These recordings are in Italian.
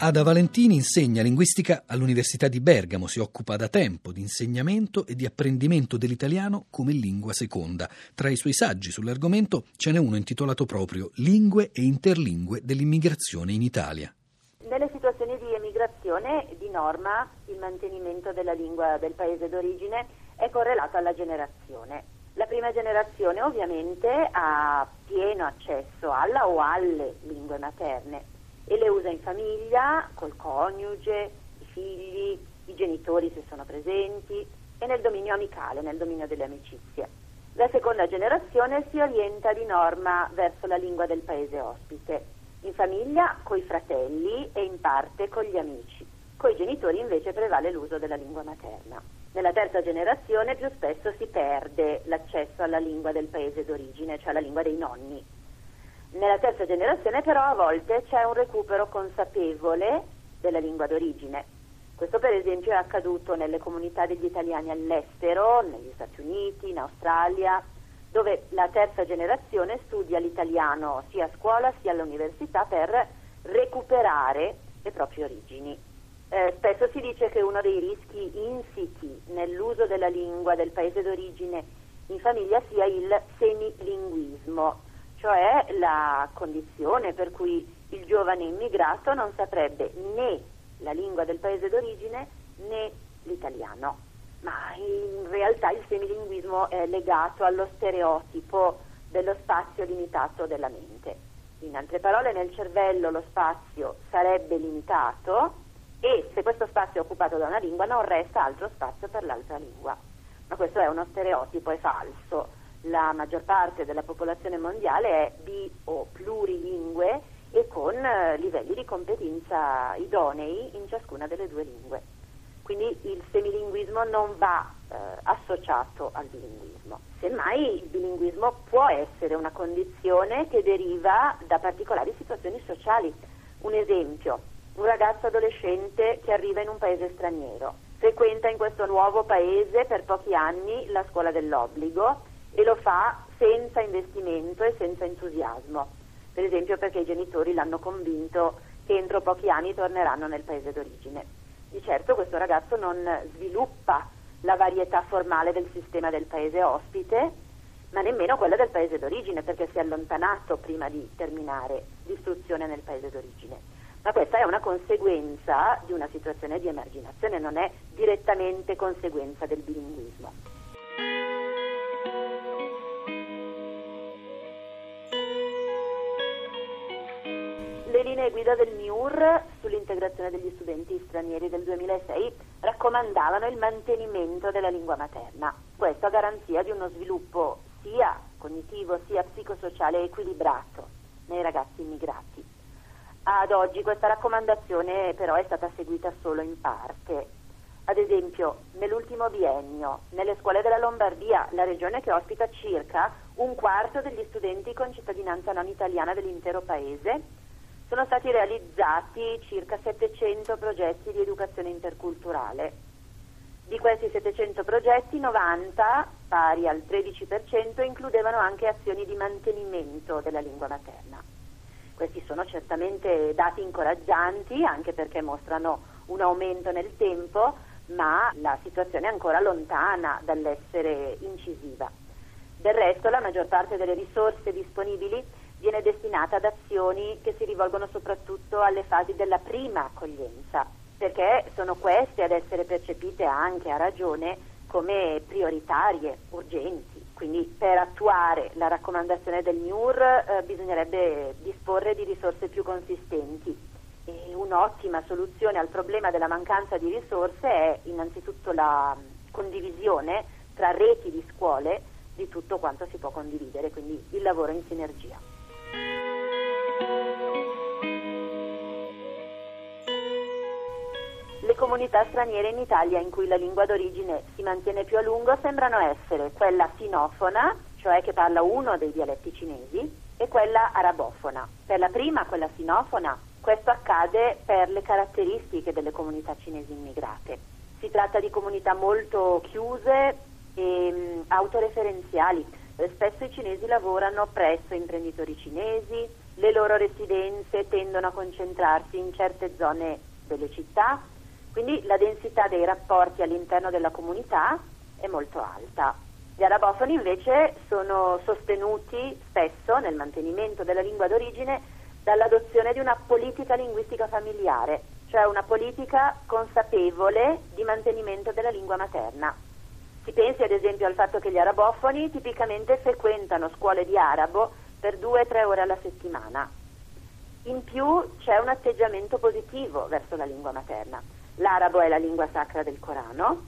Ada Valentini insegna linguistica all'Università di Bergamo, si occupa da tempo di insegnamento e di apprendimento dell'italiano come lingua seconda. Tra i suoi saggi sull'argomento ce n'è uno intitolato proprio Lingue e interlingue dell'immigrazione in Italia. Nelle situazioni di emigrazione, di norma, il mantenimento della lingua del paese d'origine è correlato alla generazione. La prima generazione ovviamente ha pieno accesso alla o alle lingue materne e le usa in famiglia, col coniuge, i figli, i genitori se sono presenti e nel dominio amicale, nel dominio delle amicizie. La seconda generazione si orienta di norma verso la lingua del paese ospite, in famiglia coi fratelli e in parte con gli amici. Coi genitori invece prevale l'uso della lingua materna. Nella terza generazione più spesso si perde l'accesso alla lingua del paese d'origine, cioè alla lingua dei nonni, nella terza generazione però a volte c'è un recupero consapevole della lingua d'origine. Questo per esempio è accaduto nelle comunità degli italiani all'estero, negli Stati Uniti, in Australia, dove la terza generazione studia l'italiano sia a scuola sia all'università per recuperare le proprie origini. Eh, spesso si dice che uno dei rischi insiti nell'uso della lingua del paese d'origine in famiglia sia il semilinguismo, cioè la condizione per cui il giovane immigrato non saprebbe né la lingua del paese d'origine né l'italiano. Ma in realtà il semilinguismo è legato allo stereotipo dello spazio limitato della mente. In altre parole, nel cervello lo spazio sarebbe limitato e se questo spazio è occupato da una lingua non resta altro spazio per l'altra lingua. Ma questo è uno stereotipo, è falso la maggior parte della popolazione mondiale è bi o plurilingue e con eh, livelli di competenza idonei in ciascuna delle due lingue. Quindi il semilinguismo non va eh, associato al bilinguismo. Semmai il bilinguismo può essere una condizione che deriva da particolari situazioni sociali. Un esempio, un ragazzo adolescente che arriva in un paese straniero, frequenta in questo nuovo paese per pochi anni la scuola dell'obbligo e lo fa senza investimento e senza entusiasmo, per esempio perché i genitori l'hanno convinto che entro pochi anni torneranno nel paese d'origine. Di certo questo ragazzo non sviluppa la varietà formale del sistema del paese ospite, ma nemmeno quella del paese d'origine, perché si è allontanato prima di terminare l'istruzione nel paese d'origine. Ma questa è una conseguenza di una situazione di emarginazione, non è direttamente conseguenza del bilinguismo. Linee guida del MIUR sull'integrazione degli studenti stranieri del 2006 raccomandavano il mantenimento della lingua materna, questo a garanzia di uno sviluppo sia cognitivo sia psicosociale equilibrato nei ragazzi immigrati. Ad oggi questa raccomandazione però è stata seguita solo in parte. Ad esempio, nell'ultimo biennio, nelle scuole della Lombardia, la regione che ospita circa un quarto degli studenti con cittadinanza non italiana dell'intero paese, sono stati realizzati circa 700 progetti di educazione interculturale. Di questi 700 progetti, 90, pari al 13%, includevano anche azioni di mantenimento della lingua materna. Questi sono certamente dati incoraggianti, anche perché mostrano un aumento nel tempo, ma la situazione è ancora lontana dall'essere incisiva. Del resto, la maggior parte delle risorse disponibili viene destinata ad azioni che si rivolgono soprattutto alle fasi della prima accoglienza, perché sono queste ad essere percepite anche a ragione come prioritarie, urgenti. Quindi per attuare la raccomandazione del MIUR eh, bisognerebbe disporre di risorse più consistenti. E un'ottima soluzione al problema della mancanza di risorse è innanzitutto la condivisione tra reti di scuole di tutto quanto si può condividere, quindi il lavoro in sinergia. Comunità straniere in Italia in cui la lingua d'origine si mantiene più a lungo sembrano essere quella sinofona, cioè che parla uno dei dialetti cinesi, e quella arabofona. Per la prima, quella sinofona, questo accade per le caratteristiche delle comunità cinesi immigrate. Si tratta di comunità molto chiuse e mh, autoreferenziali. Spesso i cinesi lavorano presso imprenditori cinesi, le loro residenze tendono a concentrarsi in certe zone delle città, quindi la densità dei rapporti all'interno della comunità è molto alta. Gli arabofoni invece sono sostenuti spesso nel mantenimento della lingua d'origine dall'adozione di una politica linguistica familiare, cioè una politica consapevole di mantenimento della lingua materna. Si pensi ad esempio al fatto che gli arabofoni tipicamente frequentano scuole di arabo per due o tre ore alla settimana. In più c'è un atteggiamento positivo verso la lingua materna. L'arabo è la lingua sacra del Corano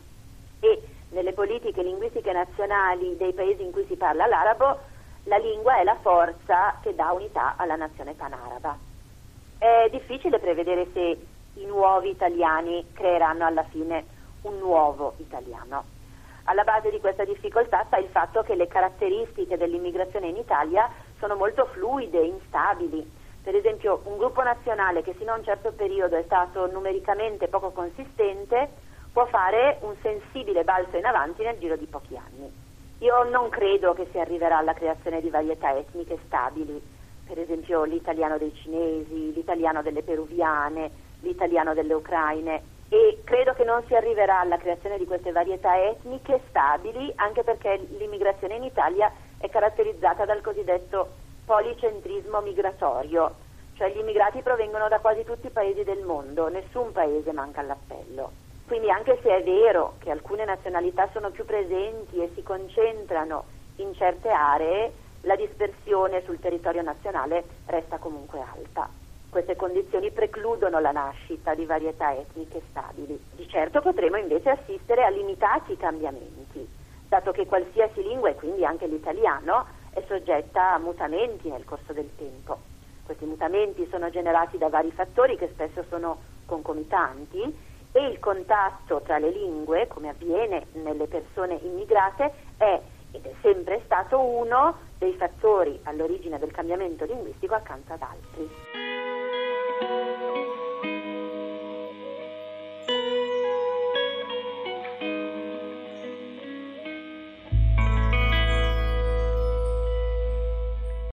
e nelle politiche linguistiche nazionali dei paesi in cui si parla l'arabo, la lingua è la forza che dà unità alla nazione panaraba. È difficile prevedere se i nuovi italiani creeranno alla fine un nuovo italiano. Alla base di questa difficoltà sta il fatto che le caratteristiche dell'immigrazione in Italia sono molto fluide, instabili. Per esempio un gruppo nazionale che fino a un certo periodo è stato numericamente poco consistente può fare un sensibile balzo in avanti nel giro di pochi anni. Io non credo che si arriverà alla creazione di varietà etniche stabili, per esempio l'italiano dei cinesi, l'italiano delle peruviane, l'italiano delle ucraine e credo che non si arriverà alla creazione di queste varietà etniche stabili anche perché l'immigrazione in Italia è caratterizzata dal cosiddetto policentrismo migratorio, cioè gli immigrati provengono da quasi tutti i paesi del mondo, nessun paese manca all'appello. Quindi anche se è vero che alcune nazionalità sono più presenti e si concentrano in certe aree, la dispersione sul territorio nazionale resta comunque alta. Queste condizioni precludono la nascita di varietà etniche stabili. Di certo potremo invece assistere a limitati cambiamenti, dato che qualsiasi lingua, e quindi anche l'italiano, è soggetta a mutamenti nel corso del tempo. Questi mutamenti sono generati da vari fattori che spesso sono concomitanti e il contatto tra le lingue, come avviene nelle persone immigrate, è ed è sempre stato uno dei fattori all'origine del cambiamento linguistico accanto ad altri.